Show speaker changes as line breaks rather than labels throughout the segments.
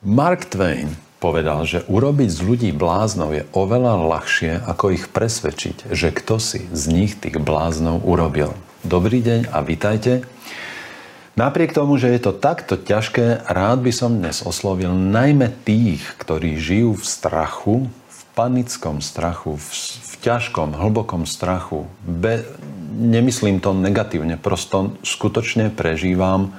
Mark Twain povedal, že urobiť z ľudí bláznov je oveľa ľahšie, ako ich presvedčiť, že kto si z nich tých bláznov urobil. Dobrý deň a vitajte. Napriek tomu, že je to takto ťažké, rád by som dnes oslovil najmä tých, ktorí žijú v strachu, v panickom strachu, v, v ťažkom, hlbokom strachu. Be, nemyslím to negatívne, prosto skutočne prežívam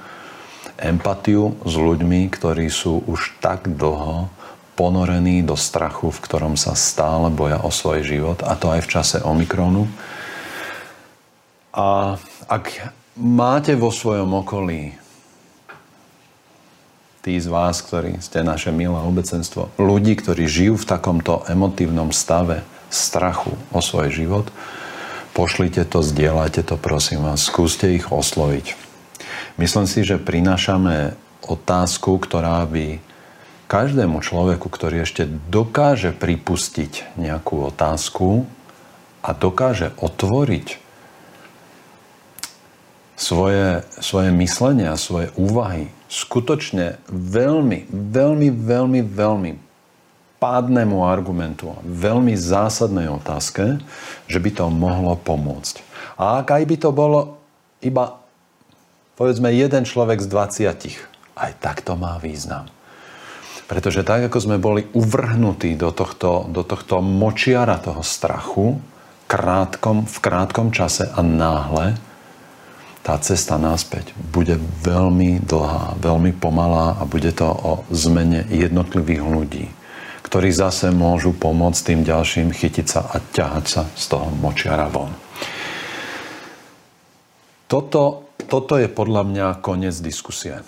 empatiu s ľuďmi, ktorí sú už tak dlho ponorení do strachu, v ktorom sa stále boja o svoj život, a to aj v čase Omikronu. A ak máte vo svojom okolí tí z vás, ktorí ste naše milé obecenstvo, ľudí, ktorí žijú v takomto emotívnom stave strachu o svoj život, pošlite to, zdieľajte to, prosím vás, skúste ich osloviť. Myslím si, že prinášame otázku, ktorá by každému človeku, ktorý ešte dokáže pripustiť nejakú otázku a dokáže otvoriť svoje, svoje myslenie a svoje úvahy skutočne veľmi, veľmi, veľmi, veľmi pádnemu argumentu a veľmi zásadnej otázke, že by to mohlo pomôcť. A ak aj by to bolo iba povedzme jeden človek z 20, aj tak to má význam. Pretože tak, ako sme boli uvrhnutí do tohto, do tohto močiara toho strachu krátkom, v krátkom čase a náhle, tá cesta naspäť bude veľmi dlhá, veľmi pomalá a bude to o zmene jednotlivých ľudí, ktorí zase môžu pomôcť tým ďalším chytiť sa a ťahať sa z toho močiara von. Toto toto je podľa mňa koniec diskusie.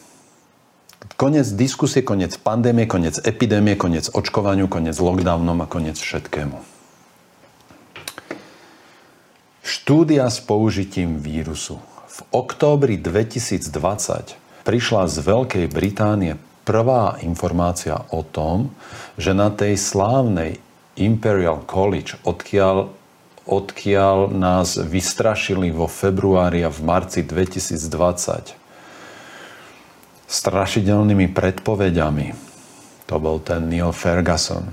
Koniec diskusie, koniec pandémie, koniec epidémie, koniec očkovaniu, koniec lockdownom a koniec všetkému. Štúdia s použitím vírusu. V októbri 2020 prišla z Veľkej Británie prvá informácia o tom, že na tej slávnej Imperial College, odkiaľ odkiaľ nás vystrašili vo februári a v marci 2020 strašidelnými predpovediami. To bol ten Neil Ferguson.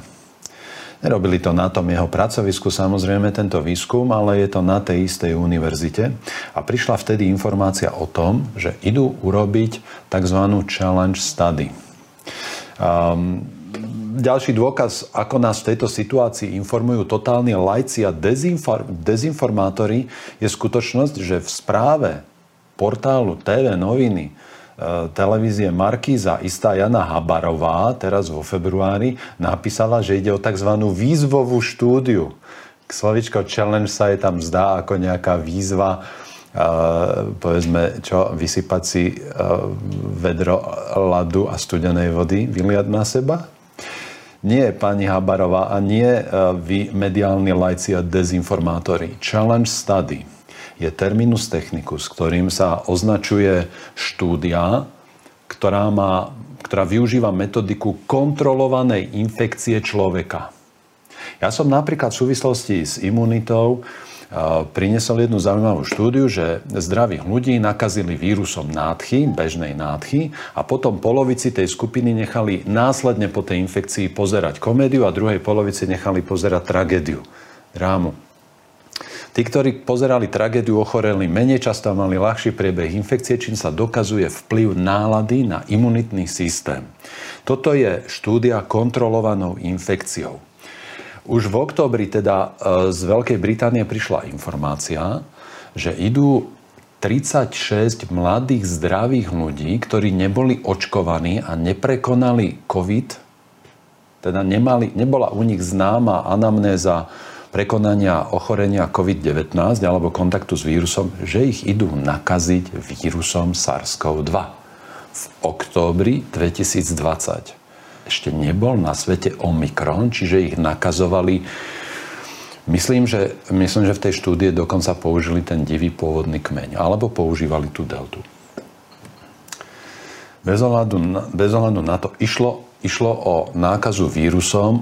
Nerobili to na tom jeho pracovisku, samozrejme, tento výskum, ale je to na tej istej univerzite. A prišla vtedy informácia o tom, že idú urobiť tzv. challenge study. Um, ďalší dôkaz, ako nás v tejto situácii informujú totálni lajci a dezinformátori, je skutočnosť, že v správe portálu TV noviny e, televízie Markíza istá Jana Habarová teraz vo februári napísala, že ide o tzv. výzvovú štúdiu. Slovičko challenge sa je tam zdá ako nejaká výzva Uh, povedzme, čo, vysypať si uh, vedro ľadu a studenej vody, vyliať na seba? Nie pani Habarová a nie e, vy mediálni lajci a dezinformátori. Challenge study je terminus technicus, ktorým sa označuje štúdia, ktorá, má, ktorá využíva metodiku kontrolovanej infekcie človeka. Ja som napríklad v súvislosti s imunitou priniesol jednu zaujímavú štúdiu, že zdravých ľudí nakazili vírusom nádchy, bežnej nádchy a potom polovici tej skupiny nechali následne po tej infekcii pozerať komédiu a druhej polovici nechali pozerať tragédiu, drámu. Tí, ktorí pozerali tragédiu, ochoreli menej často a mali ľahší priebeh infekcie, čím sa dokazuje vplyv nálady na imunitný systém. Toto je štúdia kontrolovanou infekciou. Už v oktobri teda e, z Veľkej Británie prišla informácia, že idú 36 mladých zdravých ľudí, ktorí neboli očkovaní a neprekonali COVID, teda nemali, nebola u nich známa anamnéza prekonania ochorenia COVID-19 alebo kontaktu s vírusom, že ich idú nakaziť vírusom SARS-CoV-2 v októbri 2020 ešte nebol na svete Omikron, čiže ich nakazovali. Myslím že, myslím, že v tej štúdie dokonca použili ten divý pôvodný kmeň, alebo používali tú deltu. Bez ohľadu na, bez ohľadu na to išlo, išlo o nákazu vírusom,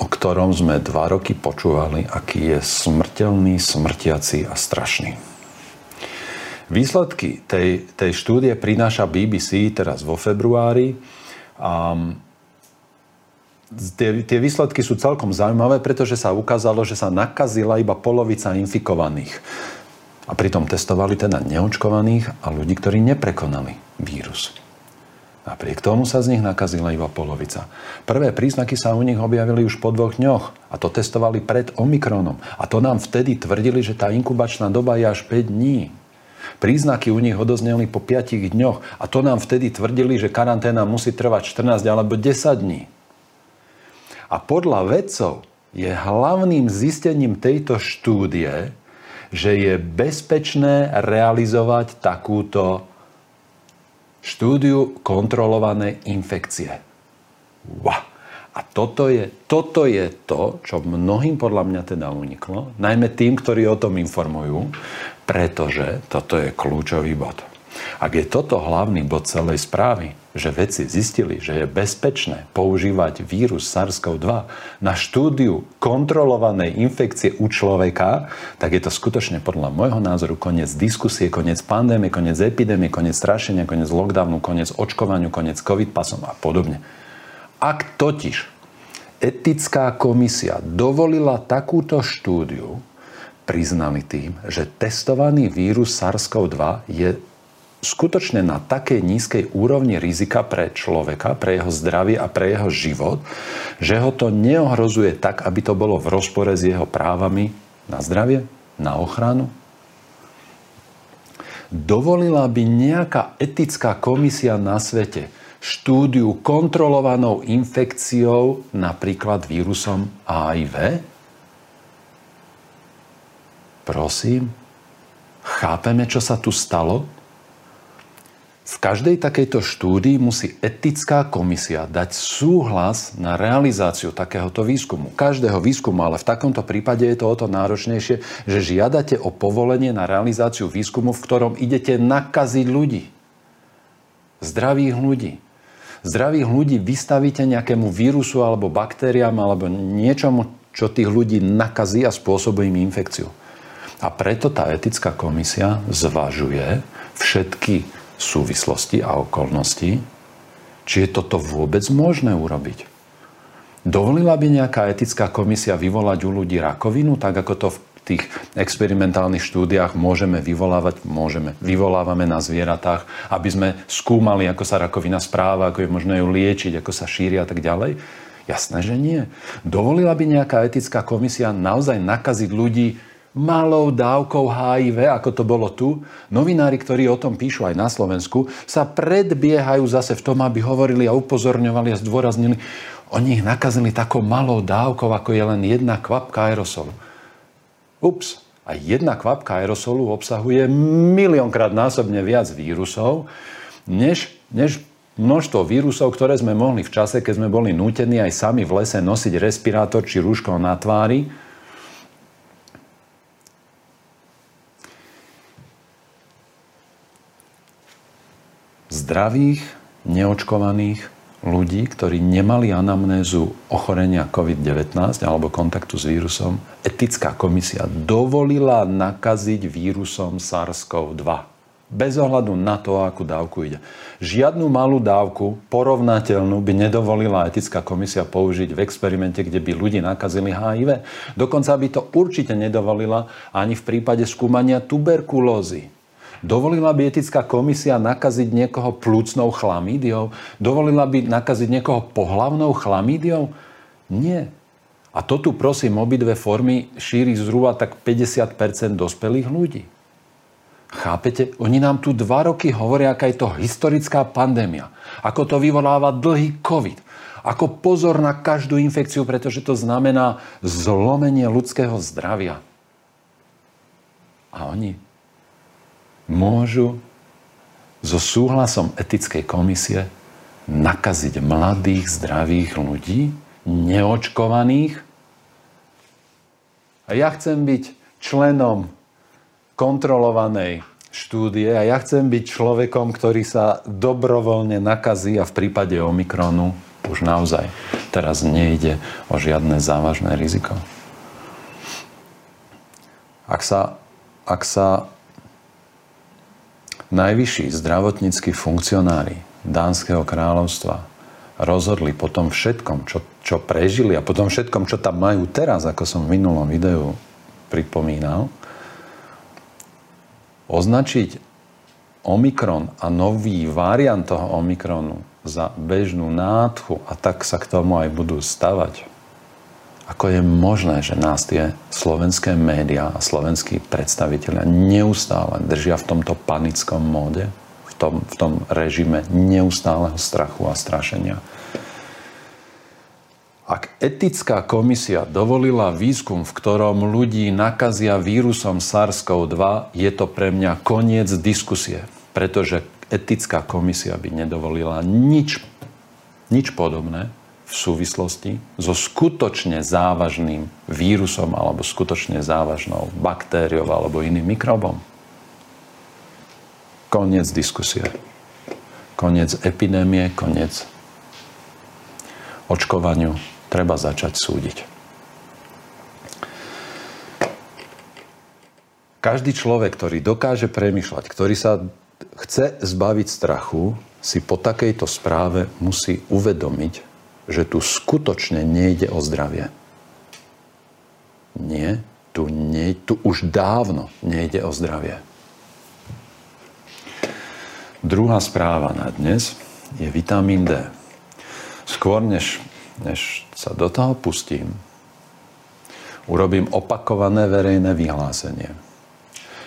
o ktorom sme dva roky počúvali, aký je smrteľný, smrtiaci a strašný. Výsledky tej, tej štúdie prináša BBC teraz vo februári Um, tie, tie výsledky sú celkom zaujímavé, pretože sa ukázalo, že sa nakazila iba polovica infikovaných. A pritom testovali teda neočkovaných a ľudí, ktorí neprekonali vírus. Napriek tomu sa z nich nakazila iba polovica. Prvé príznaky sa u nich objavili už po dvoch dňoch a to testovali pred Omikronom. A to nám vtedy tvrdili, že tá inkubačná doba je až 5 dní. Príznaky u nich odozneli po 5 dňoch a to nám vtedy tvrdili, že karanténa musí trvať 14 alebo 10 dní. A podľa vedcov je hlavným zistením tejto štúdie, že je bezpečné realizovať takúto štúdiu kontrolovanej infekcie. Wow. A toto je, toto je to, čo mnohým podľa mňa teda uniklo, najmä tým, ktorí o tom informujú, pretože toto je kľúčový bod. Ak je toto hlavný bod celej správy, že vedci zistili, že je bezpečné používať vírus SARS-CoV-2 na štúdiu kontrolovanej infekcie u človeka, tak je to skutočne podľa môjho názoru koniec diskusie, koniec pandémie, koniec epidémie, koniec strašenia, koniec lockdownu, koniec očkovaniu, koniec covid pasom a podobne. Ak totiž etická komisia dovolila takúto štúdiu, priznali tým, že testovaný vírus SARS-CoV-2 je skutočne na takej nízkej úrovni rizika pre človeka, pre jeho zdravie a pre jeho život, že ho to neohrozuje tak, aby to bolo v rozpore s jeho právami na zdravie, na ochranu? Dovolila by nejaká etická komisia na svete štúdiu kontrolovanou infekciou, napríklad vírusom HIV? Prosím, chápeme, čo sa tu stalo? V každej takejto štúdii musí etická komisia dať súhlas na realizáciu takéhoto výskumu. Každého výskumu, ale v takomto prípade je to o to náročnejšie, že žiadate o povolenie na realizáciu výskumu, v ktorom idete nakaziť ľudí. Zdravých ľudí. Zdravých ľudí vystavíte nejakému vírusu alebo baktériám alebo niečomu, čo tých ľudí nakazí a spôsobuje im infekciu. A preto tá etická komisia zvažuje všetky súvislosti a okolnosti, či je toto vôbec možné urobiť. Dovolila by nejaká etická komisia vyvolať u ľudí rakovinu, tak ako to v tých experimentálnych štúdiách môžeme vyvolávať, môžeme, vyvolávame na zvieratách, aby sme skúmali, ako sa rakovina správa, ako je možné ju liečiť, ako sa šíri a tak ďalej? Jasné, že nie. Dovolila by nejaká etická komisia naozaj nakaziť ľudí malou dávkou HIV, ako to bolo tu, novinári, ktorí o tom píšu aj na Slovensku, sa predbiehajú zase v tom, aby hovorili a upozorňovali a zdôraznili, oni ich nakazili takou malou dávkou, ako je len jedna kvapka aerosolu. Ups, a jedna kvapka aerosolu obsahuje miliónkrát násobne viac vírusov, než, než množstvo vírusov, ktoré sme mohli v čase, keď sme boli nútení aj sami v lese nosiť respirátor či rúško na tvári, zdravých, neočkovaných ľudí, ktorí nemali anamnézu ochorenia COVID-19 alebo kontaktu s vírusom, etická komisia dovolila nakaziť vírusom SARS-CoV-2. Bez ohľadu na to, akú dávku ide. Žiadnu malú dávku, porovnateľnú, by nedovolila etická komisia použiť v experimente, kde by ľudí nakazili HIV. Dokonca by to určite nedovolila ani v prípade skúmania tuberkulózy Dovolila by etická komisia nakaziť niekoho plúcnou chlamídiou? Dovolila by nakaziť niekoho pohlavnou chlamídiou? Nie. A to tu prosím obidve formy šíri zhruba tak 50% dospelých ľudí. Chápete? Oni nám tu dva roky hovoria, aká je to historická pandémia. Ako to vyvoláva dlhý COVID. Ako pozor na každú infekciu, pretože to znamená zlomenie ľudského zdravia. A oni môžu so súhlasom etickej komisie nakaziť mladých, zdravých ľudí, neočkovaných. A ja chcem byť členom kontrolovanej štúdie a ja chcem byť človekom, ktorý sa dobrovoľne nakazí a v prípade Omikronu už naozaj teraz nejde o žiadne závažné riziko. Ak sa, ak sa najvyšší zdravotníckí funkcionári Dánskeho kráľovstva rozhodli po tom všetkom, čo, čo prežili a po tom všetkom, čo tam majú teraz, ako som v minulom videu pripomínal, označiť Omikron a nový variant toho Omikronu za bežnú nádchu a tak sa k tomu aj budú stavať. Ako je možné, že nás tie slovenské médiá a slovenskí predstavitelia neustále držia v tomto panickom móde, v tom, v tom režime neustáleho strachu a strašenia. Ak etická komisia dovolila výskum, v ktorom ľudí nakazia vírusom SARS-CoV-2, je to pre mňa koniec diskusie, pretože etická komisia by nedovolila nič, nič podobné v súvislosti so skutočne závažným vírusom alebo skutočne závažnou baktériou alebo iným mikrobom. Koniec diskusie. Koniec epidémie, koniec očkovaniu. Treba začať súdiť. Každý človek, ktorý dokáže premyšľať, ktorý sa chce zbaviť strachu, si po takejto správe musí uvedomiť, že tu skutočne nejde o zdravie. Nie, tu, nie, tu už dávno nejde o zdravie. Druhá správa na dnes je vitamín D. Skôr než, než sa do toho pustím, urobím opakované verejné vyhlásenie.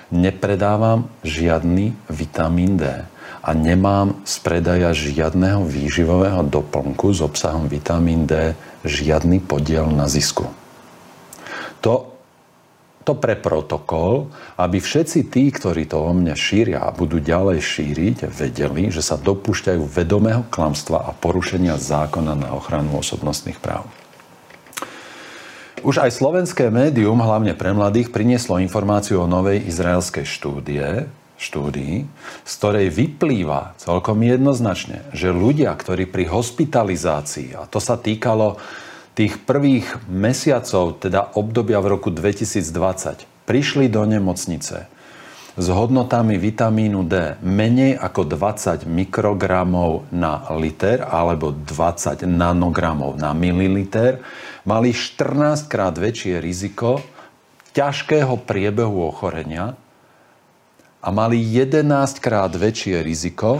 Nepredávam žiadny vitamín D a nemám z predaja žiadneho výživového doplnku s obsahom vitamín D žiadny podiel na zisku. To, to pre protokol, aby všetci tí, ktorí to o mne šíria a budú ďalej šíriť, vedeli, že sa dopúšťajú vedomého klamstva a porušenia zákona na ochranu osobnostných práv. Už aj slovenské médium, hlavne pre mladých, prinieslo informáciu o novej izraelskej štúdie, štúdii, z ktorej vyplýva celkom jednoznačne, že ľudia, ktorí pri hospitalizácii, a to sa týkalo tých prvých mesiacov, teda obdobia v roku 2020, prišli do nemocnice s hodnotami vitamínu D menej ako 20 mikrogramov na liter alebo 20 nanogramov na mililiter, mali 14 krát väčšie riziko ťažkého priebehu ochorenia a mali 11 krát väčšie riziko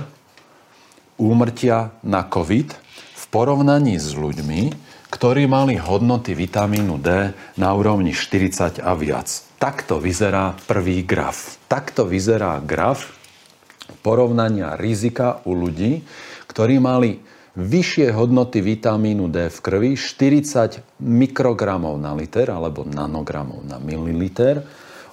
úmrtia na COVID v porovnaní s ľuďmi, ktorí mali hodnoty vitamínu D na úrovni 40 a viac. Takto vyzerá prvý graf. Takto vyzerá graf porovnania rizika u ľudí, ktorí mali vyššie hodnoty vitamínu D v krvi 40 mikrogramov na liter alebo nanogramov na mililiter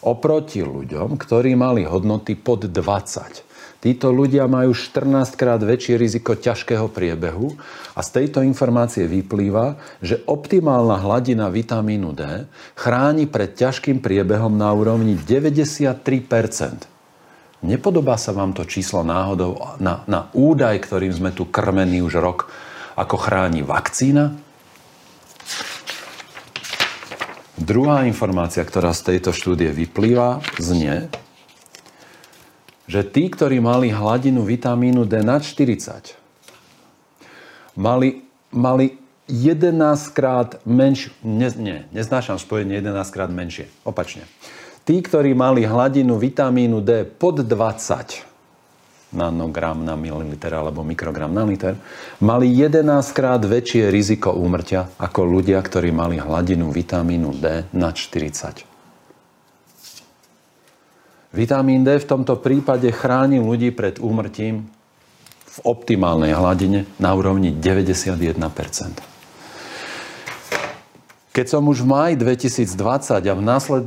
oproti ľuďom, ktorí mali hodnoty pod 20. Títo ľudia majú 14 krát väčšie riziko ťažkého priebehu a z tejto informácie vyplýva, že optimálna hladina vitamínu D chráni pred ťažkým priebehom na úrovni 93% Nepodobá sa vám to číslo náhodou na, na údaj, ktorým sme tu krmení už rok, ako chráni vakcína? Druhá informácia, ktorá z tejto štúdie vyplýva, znie, že tí, ktorí mali hladinu vitamínu D nad 40, mali, mali 11 krát menšie, ne, nie, neznášam spojenie 11 krát menšie, opačne. Tí, ktorí mali hladinu vitamínu D pod 20, nanogram na mililiter alebo mikrogram na liter, mali 11 krát väčšie riziko úmrtia ako ľudia, ktorí mali hladinu vitamínu D na 40. Vitamín D v tomto prípade chráni ľudí pred úmrtím v optimálnej hladine na úrovni 91 keď som už v máji 2020 a v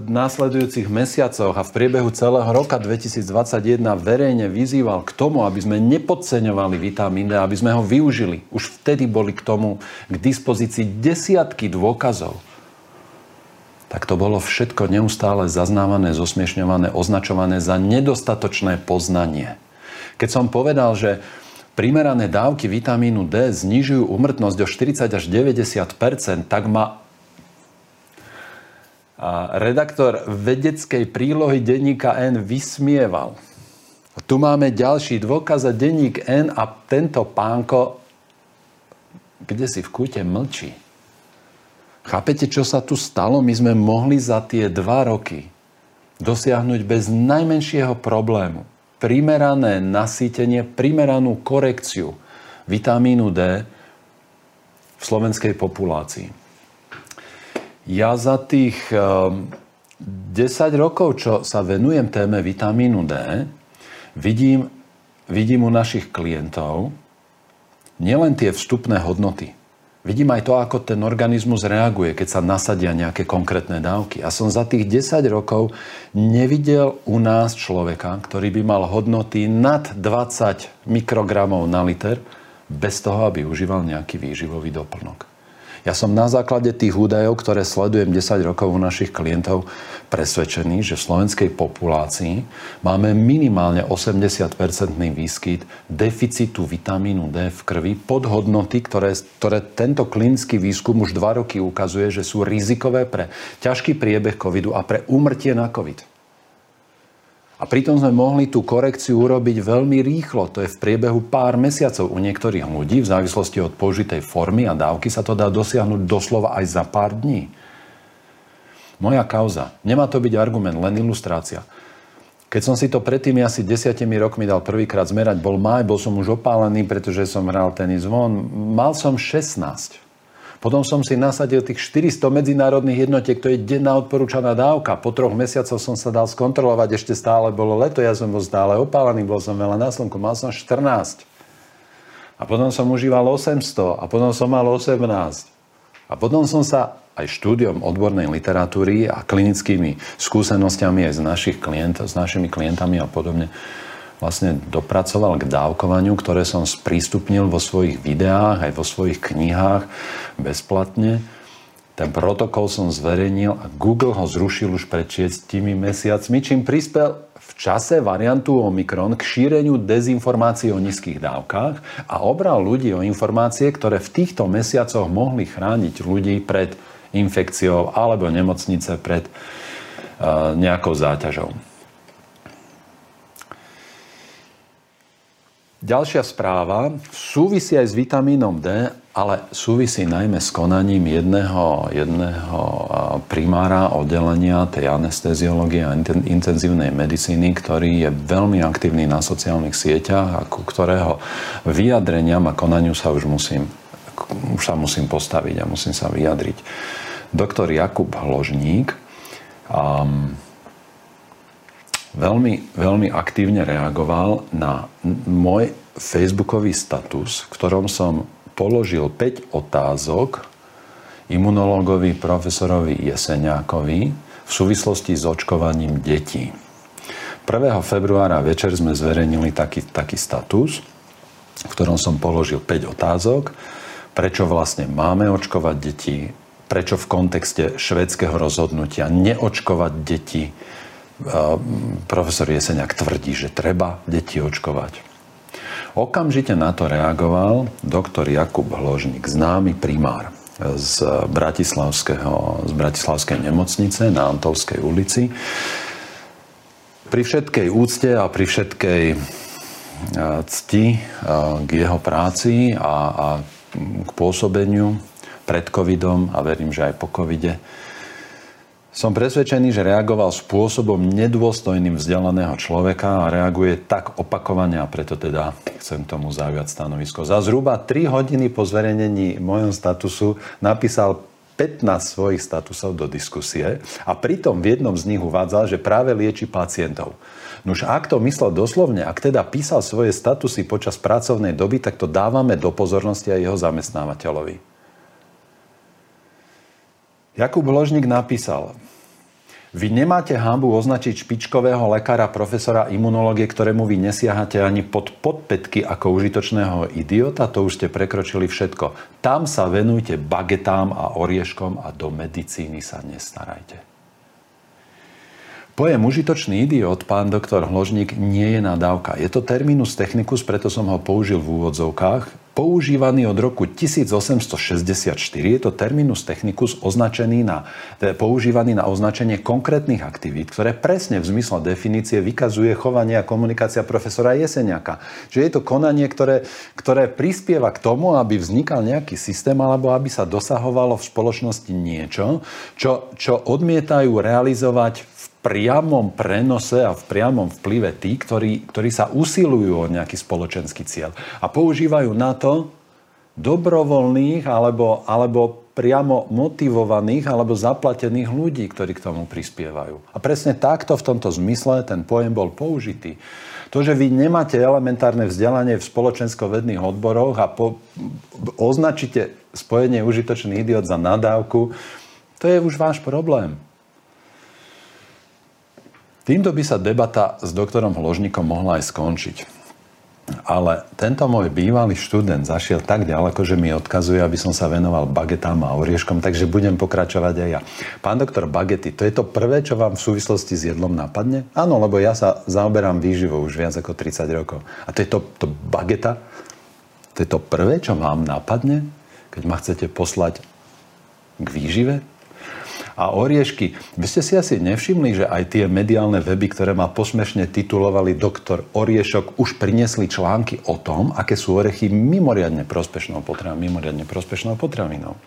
následujúcich mesiacoch a v priebehu celého roka 2021 verejne vyzýval k tomu, aby sme nepodceňovali vitamín D, aby sme ho využili, už vtedy boli k tomu k dispozícii desiatky dôkazov, tak to bolo všetko neustále zaznávané, zosmiešňované, označované za nedostatočné poznanie. Keď som povedal, že primerané dávky vitamínu D znižujú umrtnosť o 40 až 90% tak ma a redaktor vedeckej prílohy denníka N vysmieval. Tu máme ďalší dôkaz a denník N a tento pánko kde si v kúte mlčí. Chápete, čo sa tu stalo? My sme mohli za tie dva roky dosiahnuť bez najmenšieho problému primerané nasýtenie, primeranú korekciu vitamínu D v slovenskej populácii. Ja za tých 10 ehm, rokov, čo sa venujem téme vitamínu D, vidím, vidím u našich klientov nielen tie vstupné hodnoty, Vidím aj to, ako ten organizmus reaguje, keď sa nasadia nejaké konkrétne dávky. A som za tých 10 rokov nevidel u nás človeka, ktorý by mal hodnoty nad 20 mikrogramov na liter, bez toho, aby užíval nejaký výživový doplnok. Ja som na základe tých údajov, ktoré sledujem 10 rokov u našich klientov, presvedčený, že v slovenskej populácii máme minimálne 80-percentný výskyt deficitu vitamínu D v krvi pod hodnoty, ktoré, ktoré tento klinický výskum už 2 roky ukazuje, že sú rizikové pre ťažký priebeh covidu a pre úmrtie na covid. A pritom sme mohli tú korekciu urobiť veľmi rýchlo. To je v priebehu pár mesiacov. U niektorých ľudí, v závislosti od použitej formy a dávky, sa to dá dosiahnuť doslova aj za pár dní. Moja kauza. Nemá to byť argument, len ilustrácia. Keď som si to predtým asi desiatimi rokmi dal prvýkrát zmerať, bol maj, bol som už opálený, pretože som hral tenis von. Mal som 16. Potom som si nasadil tých 400 medzinárodných jednotiek, to je denná odporúčaná dávka. Po troch mesiacoch som sa dal skontrolovať, ešte stále bolo leto, ja som bol stále opálený, bol som veľa na slnku, mal som 14. A potom som užíval 800 a potom som mal 18. A potom som sa aj štúdiom odbornej literatúry a klinickými skúsenostiami aj s, našich klient, s našimi klientami a podobne vlastne dopracoval k dávkovaniu, ktoré som sprístupnil vo svojich videách, aj vo svojich knihách bezplatne. Ten protokol som zverejnil a Google ho zrušil už pred 6 mesiacmi, čím prispel v čase variantu Omikron k šíreniu dezinformácií o nízkych dávkach a obral ľudí o informácie, ktoré v týchto mesiacoch mohli chrániť ľudí pred infekciou alebo nemocnice pred uh, nejakou záťažou. Ďalšia správa súvisí aj s vitamínom D, ale súvisí najmä s konaním jedného, jedného primára oddelenia tej anesteziológie a intenzívnej medicíny, ktorý je veľmi aktívny na sociálnych sieťach a ku ktorého vyjadreniam a konaniu sa už musím, už sa musím postaviť a musím sa vyjadriť. Doktor Jakub Hložník um, veľmi, veľmi aktívne reagoval na môj facebookový status, v ktorom som položil 5 otázok imunológovi profesorovi Jeseniakovi v súvislosti s očkovaním detí. 1. februára večer sme zverejnili taký, taký status, v ktorom som položil 5 otázok, prečo vlastne máme očkovať deti, prečo v kontexte švedského rozhodnutia neočkovať deti, profesor Jeseniak tvrdí, že treba deti očkovať. Okamžite na to reagoval doktor Jakub Hložník, známy primár z, Bratislavského, z Bratislavskej nemocnice na Antolskej ulici. Pri všetkej úcte a pri všetkej cti k jeho práci a, a k pôsobeniu pred covidom a verím, že aj po covide som presvedčený, že reagoval spôsobom nedôstojným vzdelaného človeka a reaguje tak opakovane a preto teda chcem tomu zaujať stanovisko. Za zhruba 3 hodiny po zverejnení mojom statusu napísal 15 svojich statusov do diskusie a pritom v jednom z nich uvádzal, že práve lieči pacientov. Nuž ak to myslel doslovne, ak teda písal svoje statusy počas pracovnej doby, tak to dávame do pozornosti aj jeho zamestnávateľovi. Jakub Ložník napísal, vy nemáte hambu označiť špičkového lekára, profesora imunológie, ktorému vy nesiahate ani pod podpetky ako užitočného idiota, to už ste prekročili všetko. Tam sa venujte bagetám a orieškom a do medicíny sa nestarajte. Pojem užitočný idiot, pán doktor Hložník, nie je nadávka. Je to terminus technicus, preto som ho použil v úvodzovkách používaný od roku 1864. Je to terminus technicus označený na, používaný na označenie konkrétnych aktivít, ktoré presne v zmysle definície vykazuje chovanie a komunikácia profesora Jeseniaka. Čiže je to konanie, ktoré, ktoré prispieva k tomu, aby vznikal nejaký systém alebo aby sa dosahovalo v spoločnosti niečo, čo, čo odmietajú realizovať priamom prenose a v priamom vplyve tí, ktorí, ktorí sa usilujú o nejaký spoločenský cieľ a používajú na to dobrovoľných alebo, alebo priamo motivovaných alebo zaplatených ľudí, ktorí k tomu prispievajú. A presne takto v tomto zmysle ten pojem bol použitý. To, že vy nemáte elementárne vzdelanie v spoločensko-vedných odboroch a po, označíte spojenie užitočný idiot za nadávku, to je už váš problém. Týmto by sa debata s doktorom Hložníkom mohla aj skončiť. Ale tento môj bývalý študent zašiel tak ďaleko, že mi odkazuje, aby som sa venoval bagetám a orieškom, takže budem pokračovať aj ja. Pán doktor Bagety, to je to prvé, čo vám v súvislosti s jedlom napadne? Áno, lebo ja sa zaoberám výživou už viac ako 30 rokov. A to je to, to bageta? To je to prvé, čo vám napadne, keď ma chcete poslať k výžive? A oriešky. Vy ste si asi nevšimli, že aj tie mediálne weby, ktoré ma posmešne titulovali doktor Oriešok, už priniesli články o tom, aké sú orechy mimoriadne prospešnou potravinou, mimoriadne prospešnou potravinou.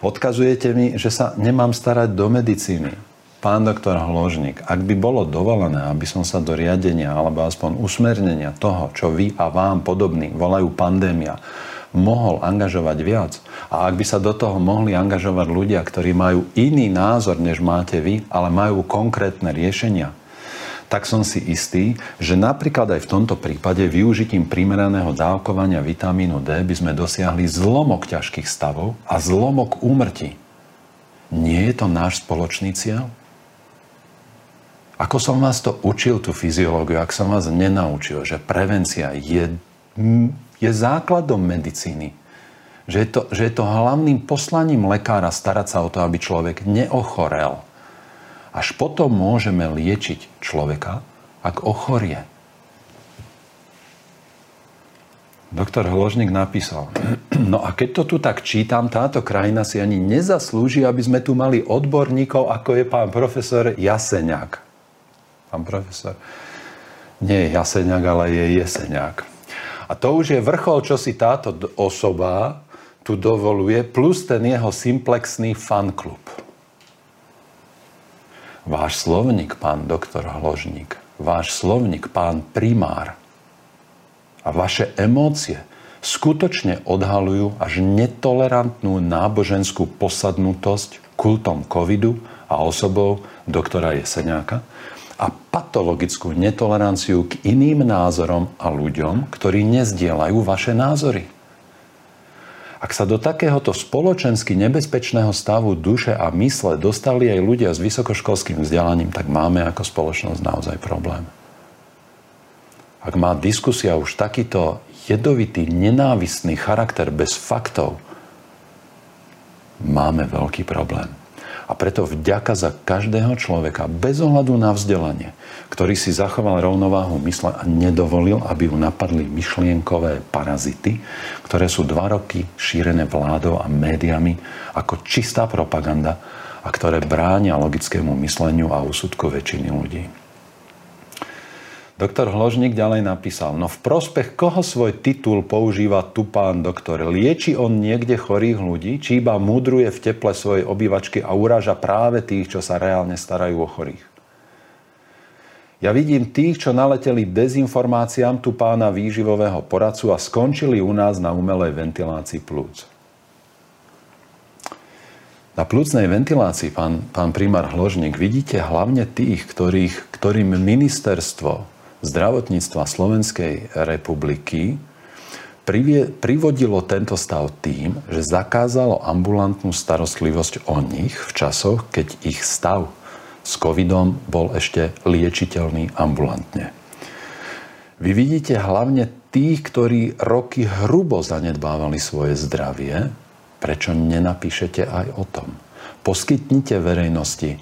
Odkazujete mi, že sa nemám starať do medicíny. Pán doktor Hložník, ak by bolo dovolené, aby som sa do riadenia alebo aspoň usmernenia toho, čo vy a vám podobní volajú pandémia, mohol angažovať viac a ak by sa do toho mohli angažovať ľudia, ktorí majú iný názor, než máte vy, ale majú konkrétne riešenia, tak som si istý, že napríklad aj v tomto prípade využitím primeraného dávkovania vitamínu D by sme dosiahli zlomok ťažkých stavov a zlomok úmrtí. Nie je to náš spoločný cieľ? Ako som vás to učil, tú fyziológiu, ak som vás nenaučil, že prevencia je je základom medicíny. Že je, to, že je to hlavným poslaním lekára starať sa o to, aby človek neochorel. Až potom môžeme liečiť človeka, ak ochorie. Doktor Hložník napísal, no a keď to tu tak čítam, táto krajina si ani nezaslúži, aby sme tu mali odborníkov, ako je pán profesor Jaseniak. Pán profesor, nie je Jaseniak, ale je Jeseniak. A to už je vrchol, čo si táto osoba tu dovoluje, plus ten jeho simplexný fanklub. Váš slovník, pán doktor Hložník, váš slovník, pán primár a vaše emócie skutočne odhalujú až netolerantnú náboženskú posadnutosť kultom covidu a osobou doktora Jeseňáka, a patologickú netoleranciu k iným názorom a ľuďom, ktorí nezdielajú vaše názory. Ak sa do takéhoto spoločensky nebezpečného stavu duše a mysle dostali aj ľudia s vysokoškolským vzdelaním, tak máme ako spoločnosť naozaj problém. Ak má diskusia už takýto jedovitý, nenávistný charakter bez faktov, máme veľký problém. A preto vďaka za každého človeka, bez ohľadu na vzdelanie, ktorý si zachoval rovnováhu mysle a nedovolil, aby ju napadli myšlienkové parazity, ktoré sú dva roky šírené vládou a médiami ako čistá propaganda a ktoré bránia logickému mysleniu a úsudku väčšiny ľudí. Doktor Hložník ďalej napísal, no v prospech koho svoj titul používa tu pán doktor? Lieči on niekde chorých ľudí, či iba mudruje v teple svojej obývačky a uráža práve tých, čo sa reálne starajú o chorých? Ja vidím tých, čo naleteli dezinformáciám tu pána výživového poradcu a skončili u nás na umelej ventilácii plúc. Na plúcnej ventilácii, pán, pán primár Hložník, vidíte hlavne tých, ktorých, ktorým ministerstvo zdravotníctva Slovenskej republiky privodilo tento stav tým, že zakázalo ambulantnú starostlivosť o nich v časoch, keď ich stav s covidom bol ešte liečiteľný ambulantne. Vy vidíte hlavne tých, ktorí roky hrubo zanedbávali svoje zdravie, prečo nenapíšete aj o tom. Poskytnite verejnosti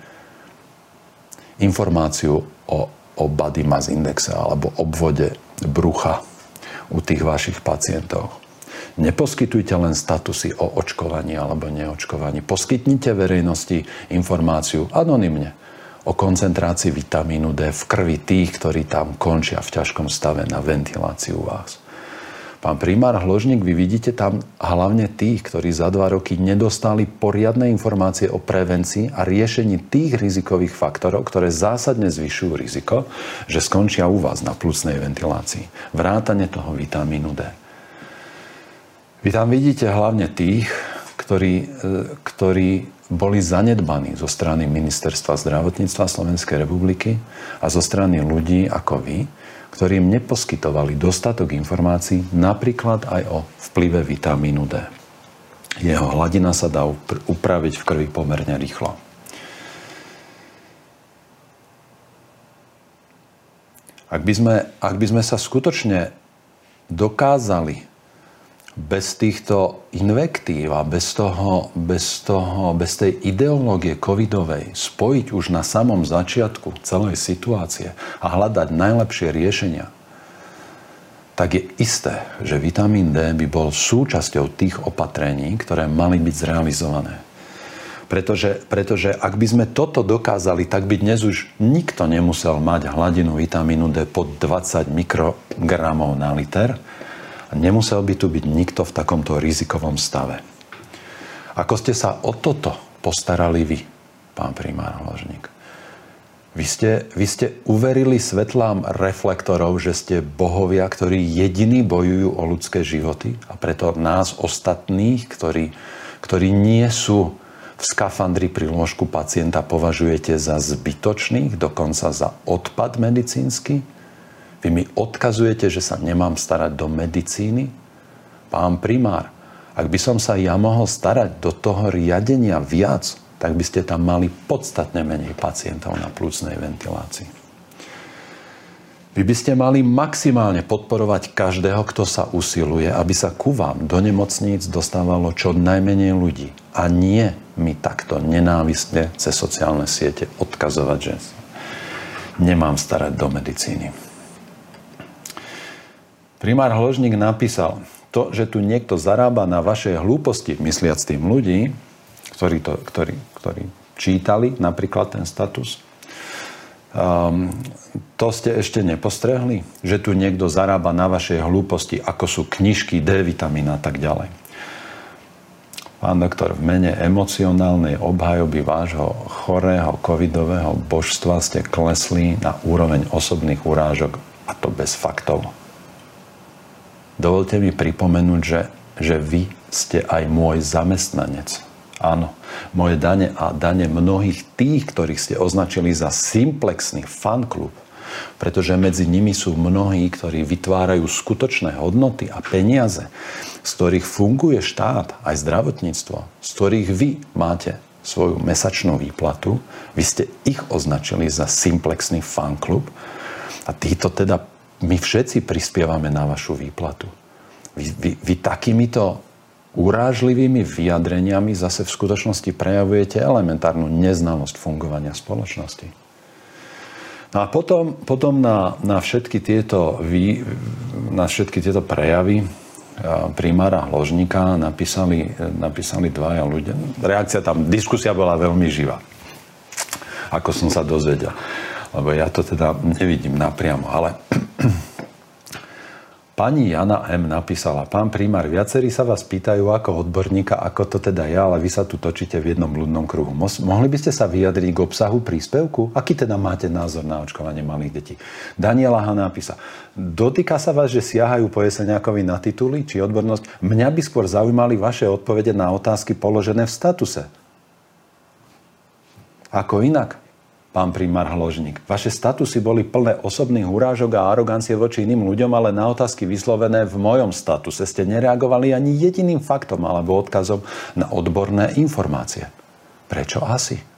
informáciu o o body mass indexe alebo obvode brucha u tých vašich pacientov. Neposkytujte len statusy o očkovaní alebo neočkovaní. Poskytnite verejnosti informáciu anonymne o koncentrácii vitamínu D v krvi tých, ktorí tam končia v ťažkom stave na ventilácii u vás. Pán primár Hložník, vy vidíte tam hlavne tých, ktorí za dva roky nedostali poriadne informácie o prevencii a riešení tých rizikových faktorov, ktoré zásadne zvyšujú riziko, že skončia u vás na plusnej ventilácii. Vrátane toho vitamínu D. Vy tam vidíte hlavne tých, ktorí, e, ktorí boli zanedbaní zo strany Ministerstva zdravotníctva Slovenskej republiky a zo strany ľudí ako vy, ktorí neposkytovali dostatok informácií napríklad aj o vplyve vitamínu D. Jeho hladina sa dá upraviť v krvi pomerne rýchlo. Ak by sme, ak by sme sa skutočne dokázali bez týchto invektív a bez, toho, bez, toho, bez tej ideológie covidovej spojiť už na samom začiatku celej situácie a hľadať najlepšie riešenia, tak je isté, že vitamín D by bol súčasťou tých opatrení, ktoré mali byť zrealizované. Pretože, pretože ak by sme toto dokázali, tak by dnes už nikto nemusel mať hladinu vitamínu D pod 20 mikrogramov na liter, a nemusel by tu byť nikto v takomto rizikovom stave. Ako ste sa o toto postarali vy, pán primár Hložník? Vy ste, vy ste uverili svetlám reflektorov, že ste bohovia, ktorí jediní bojujú o ľudské životy a preto nás ostatných, ktorí, ktorí nie sú v skafandri pri lôžku pacienta považujete za zbytočných, dokonca za odpad medicínsky? Vy mi odkazujete, že sa nemám starať do medicíny? Pán primár, ak by som sa ja mohol starať do toho riadenia viac, tak by ste tam mali podstatne menej pacientov na plúcnej ventilácii. Vy by ste mali maximálne podporovať každého, kto sa usiluje, aby sa ku vám do nemocníc dostávalo čo najmenej ľudí. A nie mi takto nenávistne cez sociálne siete odkazovať, že nemám starať do medicíny. Primár Hložník napísal, to, že tu niekto zarába na vašej hlúposti, mysliac tým ľudí, ktorí, to, ktorí, ktorí čítali napríklad ten status, um, to ste ešte nepostrehli? Že tu niekto zarába na vašej hlúposti, ako sú knižky, D vitamín a tak ďalej. Pán doktor, v mene emocionálnej obhajoby vášho chorého covidového božstva ste klesli na úroveň osobných urážok a to bez faktov. Dovolte mi pripomenúť, že, že vy ste aj môj zamestnanec. Áno, moje dane a dane mnohých tých, ktorých ste označili za simplexný fanklub, pretože medzi nimi sú mnohí, ktorí vytvárajú skutočné hodnoty a peniaze, z ktorých funguje štát, aj zdravotníctvo, z ktorých vy máte svoju mesačnú výplatu, vy ste ich označili za simplexný fanklub a títo teda my všetci prispievame na vašu výplatu. Vy, vy, vy takýmito urážlivými vyjadreniami zase v skutočnosti prejavujete elementárnu neznalosť fungovania spoločnosti. No a potom, potom na, na, všetky tieto vy, na všetky tieto prejavy primára Hložníka napísali, napísali dvaja ľudia. Reakcia tam, diskusia bola veľmi živá. Ako som sa dozvedel lebo ja to teda nevidím napriamo, ale Pani Jana M. napísala, pán primár, viacerí sa vás pýtajú ako odborníka, ako to teda ja, ale vy sa tu točíte v jednom ľudnom kruhu. Mohli by ste sa vyjadriť k obsahu príspevku? Aký teda máte názor na očkovanie malých detí? Daniela Hanna napísa, dotýka sa vás, že siahajú po jeseniakovi na tituly či odbornosť? Mňa by skôr zaujímali vaše odpovede na otázky položené v statuse. Ako inak? Pán primár Hložník. Vaše statusy boli plné osobných urážok a arogancie voči iným ľuďom, ale na otázky vyslovené v mojom statuse ste nereagovali ani jediným faktom alebo odkazom na odborné informácie. Prečo asi?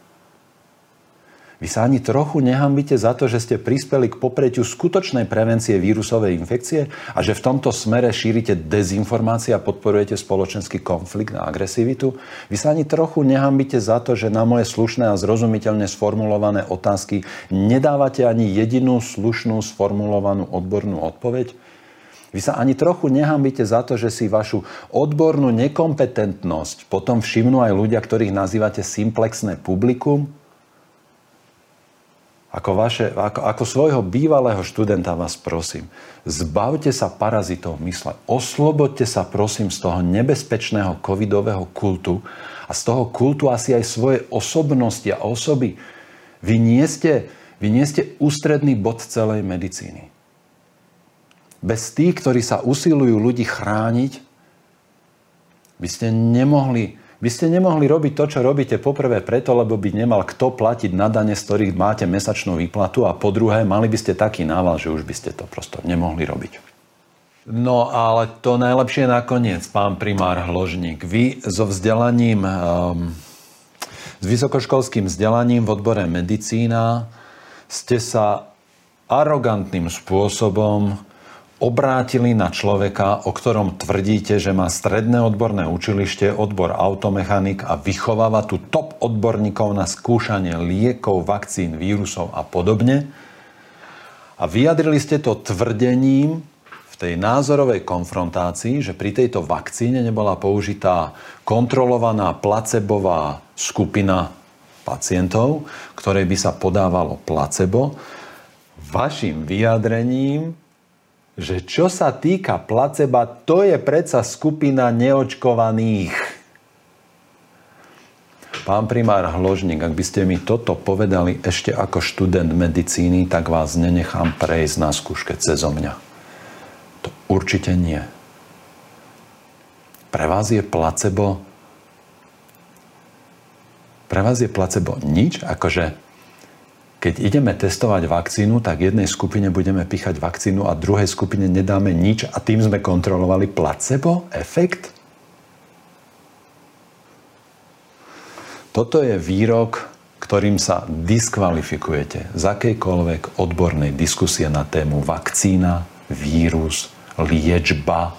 Vy sa ani trochu nehambíte za to, že ste prispeli k popretiu skutočnej prevencie vírusovej infekcie a že v tomto smere šírite dezinformácie a podporujete spoločenský konflikt a agresivitu? Vy sa ani trochu nehambíte za to, že na moje slušné a zrozumiteľne sformulované otázky nedávate ani jedinú slušnú sformulovanú odbornú odpoveď? Vy sa ani trochu nehambíte za to, že si vašu odbornú nekompetentnosť potom všimnú aj ľudia, ktorých nazývate simplexné publikum? Ako, vaše, ako, ako svojho bývalého študenta vás prosím, zbavte sa parazitov mysle. Oslobodte sa prosím z toho nebezpečného covidového kultu a z toho kultu asi aj svoje osobnosti a osoby. Vy nie ste, vy nie ste ústredný bod celej medicíny. Bez tých, ktorí sa usilujú ľudí chrániť, by ste nemohli by ste nemohli robiť to, čo robíte poprvé preto, lebo by nemal kto platiť na dane, z ktorých máte mesačnú výplatu a po druhé, mali by ste taký nával, že už by ste to prosto nemohli robiť. No ale to najlepšie nakoniec, pán primár Hložník. Vy so vzdelaním, um, s vysokoškolským vzdelaním v odbore medicína ste sa arogantným spôsobom obrátili na človeka, o ktorom tvrdíte, že má stredné odborné učilište, odbor automechanik a vychováva tu top odborníkov na skúšanie liekov, vakcín, vírusov a podobne. A vyjadrili ste to tvrdením v tej názorovej konfrontácii, že pri tejto vakcíne nebola použitá kontrolovaná placebová skupina pacientov, ktorej by sa podávalo placebo. Vašim vyjadrením že čo sa týka placeba, to je predsa skupina neočkovaných. Pán primár Hložník, ak by ste mi toto povedali ešte ako študent medicíny, tak vás nenechám prejsť na skúške cez mňa. To určite nie. Pre vás je placebo pre vás je placebo nič, akože keď ideme testovať vakcínu, tak jednej skupine budeme píchať vakcínu a druhej skupine nedáme nič a tým sme kontrolovali placebo efekt? Toto je výrok, ktorým sa diskvalifikujete z akejkoľvek odbornej diskusie na tému vakcína, vírus, liečba,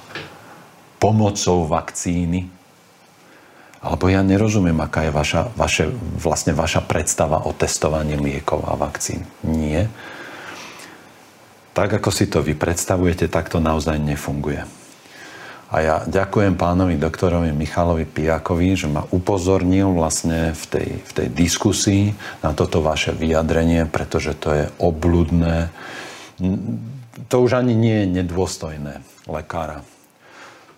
pomocou vakcíny. Alebo ja nerozumiem, aká je vaša, vaše, vlastne vaša predstava o testovaní liekov a vakcín. Nie. Tak, ako si to vy predstavujete, tak to naozaj nefunguje. A ja ďakujem pánovi doktorovi Michalovi Pijakovi, že ma upozornil vlastne v tej, v tej diskusii na toto vaše vyjadrenie, pretože to je obludné. To už ani nie je nedôstojné lekára.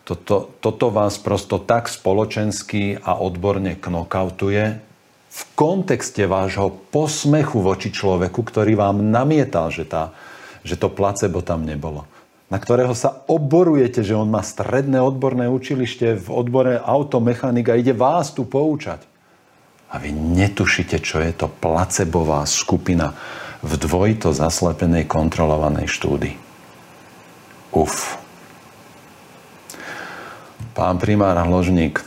Toto, toto vás prosto tak spoločensky a odborne knockoutuje v kontexte vášho posmechu voči človeku, ktorý vám namietal, že, tá, že to placebo tam nebolo. Na ktorého sa oborujete, že on má stredné odborné učilište v odbore automechanik a ide vás tu poučať. A vy netušíte, čo je to placebová skupina v dvojito zaslepenej kontrolovanej štúdii. Uf. Pán primár Hložník,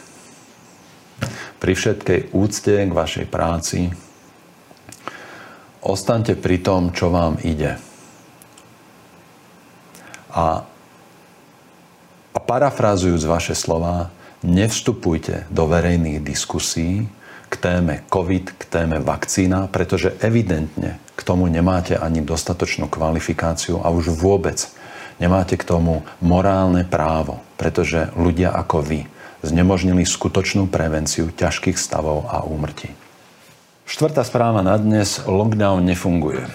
pri všetkej úcte k vašej práci ostaňte pri tom, čo vám ide. A, a parafrázujúc vaše slova, nevstupujte do verejných diskusí k téme COVID, k téme vakcína, pretože evidentne k tomu nemáte ani dostatočnú kvalifikáciu a už vôbec Nemáte k tomu morálne právo, pretože ľudia ako vy znemožnili skutočnú prevenciu ťažkých stavov a úmrtí. Štvrtá správa na dnes. Lockdown nefunguje.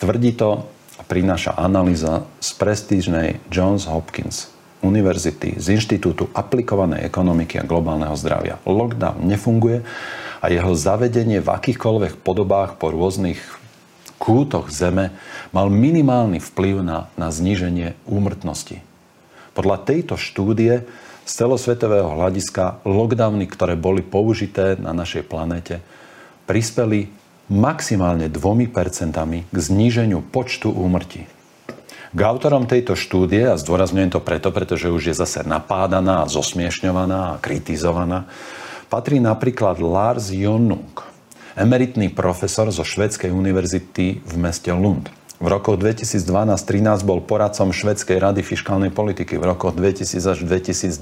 Tvrdí to a prináša analýza z prestížnej Johns Hopkins univerzity z Inštitútu aplikovanej ekonomiky a globálneho zdravia. Lockdown nefunguje a jeho zavedenie v akýchkoľvek podobách po rôznych kútoch Zeme mal minimálny vplyv na, na zníženie úmrtnosti. Podľa tejto štúdie z celosvetového hľadiska lockdowny, ktoré boli použité na našej planete, prispeli maximálne 2% k zníženiu počtu úmrtí. K autorom tejto štúdie, a zdôrazňujem to preto, pretože už je zase napádaná, zosmiešňovaná a kritizovaná, patrí napríklad Lars Jonung, emeritný profesor zo Švedskej univerzity v meste Lund. V rokoch 2012-13 bol poradcom Švedskej rady fiskálnej politiky. V rokoch 2000 až 2010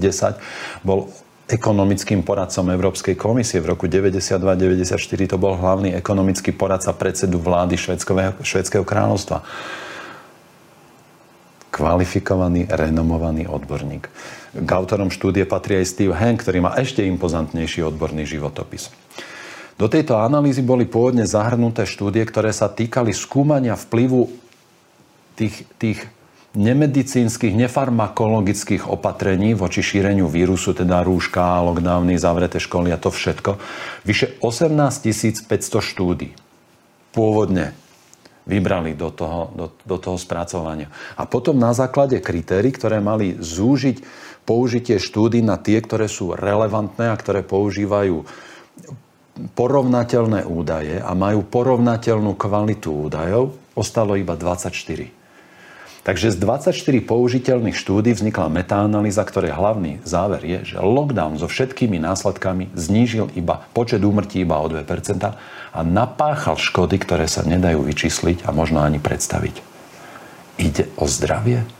bol ekonomickým poradcom Európskej komisie. V roku 92-94 to bol hlavný ekonomický poradca predsedu vlády Švedského, kráľovstva. kvalifikovaný, renomovaný odborník. K autorom štúdie patrí aj Steve Hank, ktorý má ešte impozantnejší odborný životopis. Do tejto analýzy boli pôvodne zahrnuté štúdie, ktoré sa týkali skúmania vplyvu tých, tých nemedicínskych, nefarmakologických opatrení voči šíreniu vírusu, teda rúška, lockdowny, zavreté školy a to všetko. Vyše 18 500 štúdí pôvodne vybrali do toho, do, do toho spracovania. A potom na základe kritérií, ktoré mali zúžiť použitie štúdí na tie, ktoré sú relevantné a ktoré používajú porovnateľné údaje a majú porovnateľnú kvalitu údajov, ostalo iba 24. Takže z 24 použiteľných štúdí vznikla metaanalýza, ktorej hlavný záver je, že lockdown so všetkými následkami znížil iba počet úmrtí iba o 2% a napáchal škody, ktoré sa nedajú vyčísliť a možno ani predstaviť. Ide o zdravie?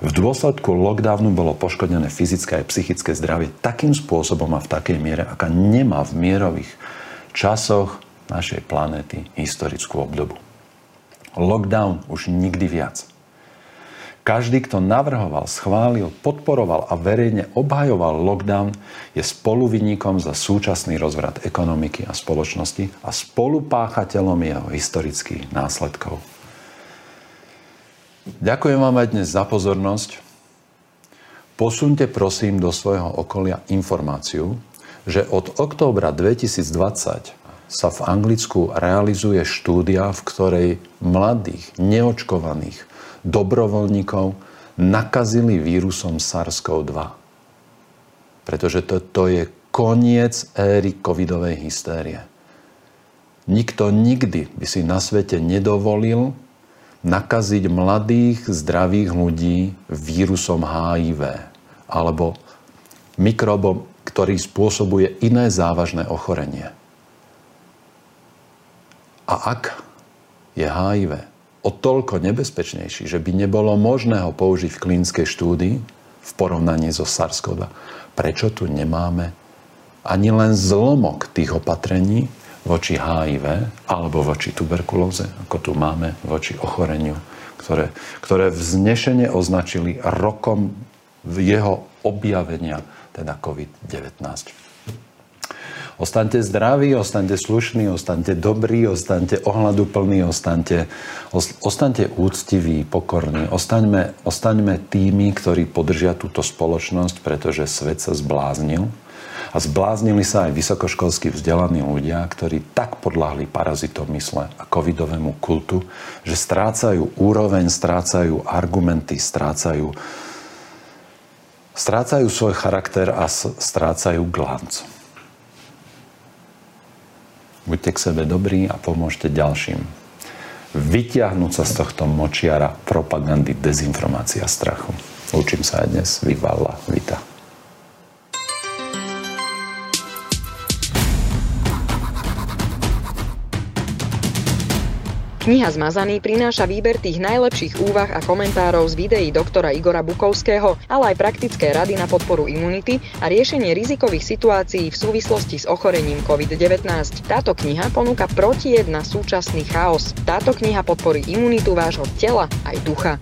V dôsledku lockdownu bolo poškodené fyzické a psychické zdravie takým spôsobom a v takej miere, aká nemá v mierových časoch našej planéty historickú obdobu. Lockdown už nikdy viac. Každý, kto navrhoval, schválil, podporoval a verejne obhajoval lockdown, je spoluvinníkom za súčasný rozvrat ekonomiky a spoločnosti a spolupáchateľom jeho historických následkov. Ďakujem vám aj dnes za pozornosť. Posunte prosím do svojho okolia informáciu, že od októbra 2020 sa v Anglicku realizuje štúdia, v ktorej mladých, neočkovaných, dobrovoľníkov nakazili vírusom SARS-CoV-2. Pretože to, to je koniec éry covidovej hystérie. Nikto nikdy by si na svete nedovolil nakaziť mladých, zdravých ľudí vírusom HIV alebo mikrobom, ktorý spôsobuje iné závažné ochorenie. A ak je HIV o toľko nebezpečnejší, že by nebolo možné ho použiť v klinickej štúdii v porovnaní so SARS-CoV. Prečo tu nemáme ani len zlomok tých opatrení voči HIV alebo voči tuberkulóze, ako tu máme voči ochoreniu, ktoré, ktoré vznešene označili rokom jeho objavenia, teda COVID-19. Ostaňte zdraví, ostaňte slušní, ostaňte dobrí, ostaňte ohľaduplní, ostaňte, ostaňte úctiví, pokorní. Ostaňme, ostaňme tými, ktorí podržia túto spoločnosť, pretože svet sa zbláznil. A zbláznili sa aj vysokoškolsky vzdelaní ľudia, ktorí tak podľahli parazitom mysle a covidovému kultu, že strácajú úroveň, strácajú argumenty, strácajú, strácajú svoj charakter a strácajú glanc. Buďte k sebe dobrí a pomôžte ďalším. Vytiahnuť sa z tohto močiara propagandy, dezinformácia strachu. Učím sa aj dnes. Vyvala. Vita.
Kniha Zmazaný prináša výber tých najlepších úvah a komentárov z videí doktora Igora Bukovského, ale aj praktické rady na podporu imunity a riešenie rizikových situácií v súvislosti s ochorením COVID-19. Táto kniha ponúka protijed na súčasný chaos. Táto kniha podporí imunitu vášho tela aj ducha.